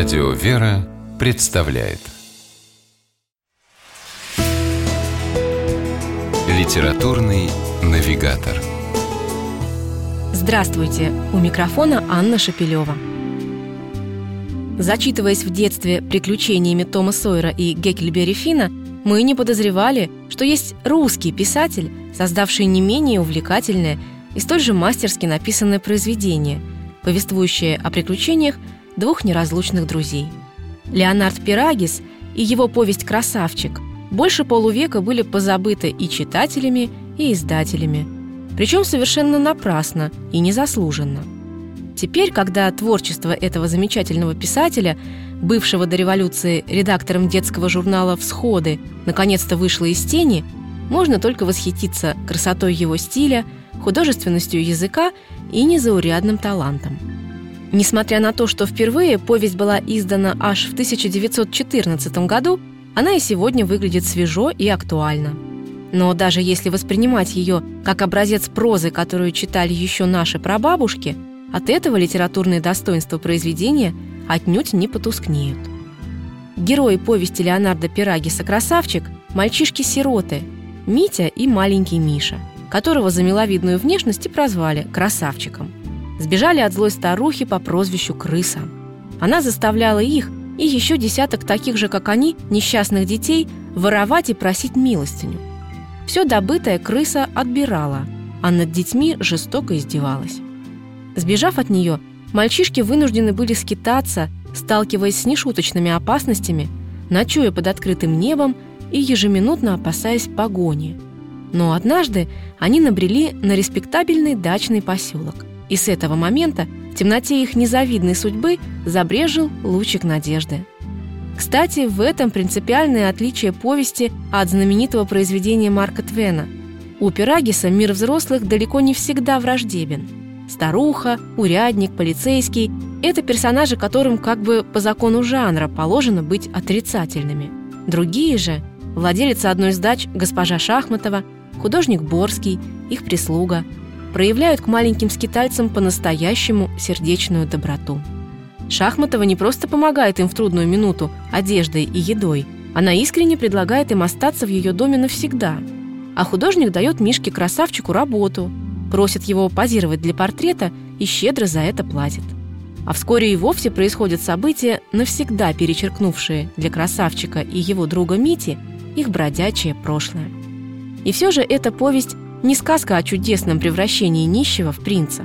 Радио «Вера» представляет Литературный навигатор Здравствуйте! У микрофона Анна Шапилева. Зачитываясь в детстве приключениями Тома Сойера и Геккельбери Фина, мы не подозревали, что есть русский писатель, создавший не менее увлекательное и столь же мастерски написанное произведение, повествующее о приключениях двух неразлучных друзей. Леонард Пирагис и его повесть «Красавчик» больше полувека были позабыты и читателями, и издателями. Причем совершенно напрасно и незаслуженно. Теперь, когда творчество этого замечательного писателя, бывшего до революции редактором детского журнала «Всходы», наконец-то вышло из тени, можно только восхититься красотой его стиля, художественностью языка и незаурядным талантом. Несмотря на то, что впервые повесть была издана аж в 1914 году, она и сегодня выглядит свежо и актуально. Но даже если воспринимать ее как образец прозы, которую читали еще наши прабабушки, от этого литературные достоинства произведения отнюдь не потускнеют. Герои повести Леонардо Пирагиса «Красавчик» – мальчишки-сироты Митя и маленький Миша, которого за миловидную внешность и прозвали «красавчиком» сбежали от злой старухи по прозвищу Крыса. Она заставляла их и еще десяток таких же, как они, несчастных детей, воровать и просить милостыню. Все добытое крыса отбирала, а над детьми жестоко издевалась. Сбежав от нее, мальчишки вынуждены были скитаться, сталкиваясь с нешуточными опасностями, ночуя под открытым небом и ежеминутно опасаясь погони. Но однажды они набрели на респектабельный дачный поселок. И с этого момента в темноте их незавидной судьбы забрежил лучик надежды. Кстати, в этом принципиальное отличие повести от знаменитого произведения Марка Твена. У Пирагиса мир взрослых далеко не всегда враждебен. Старуха, урядник, полицейский – это персонажи, которым как бы по закону жанра положено быть отрицательными. Другие же – владелец одной из дач госпожа Шахматова, художник Борский, их прислуга – проявляют к маленьким скитальцам по-настоящему сердечную доброту. Шахматова не просто помогает им в трудную минуту одеждой и едой, она искренне предлагает им остаться в ее доме навсегда. А художник дает Мишке-красавчику работу, просит его позировать для портрета и щедро за это платит. А вскоре и вовсе происходят события, навсегда перечеркнувшие для красавчика и его друга Мити их бродячее прошлое. И все же эта повесть не сказка о чудесном превращении нищего в принца.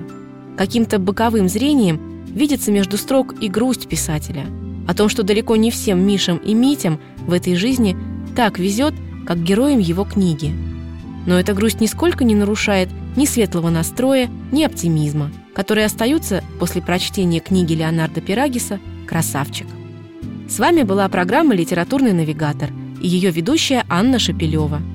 Каким-то боковым зрением видится между строк и грусть писателя. О том, что далеко не всем Мишам и Митям в этой жизни так везет, как героям его книги. Но эта грусть нисколько не нарушает ни светлого настроя, ни оптимизма, которые остаются после прочтения книги Леонардо Пирагиса «Красавчик». С вами была программа «Литературный навигатор» и ее ведущая Анна Шапилева –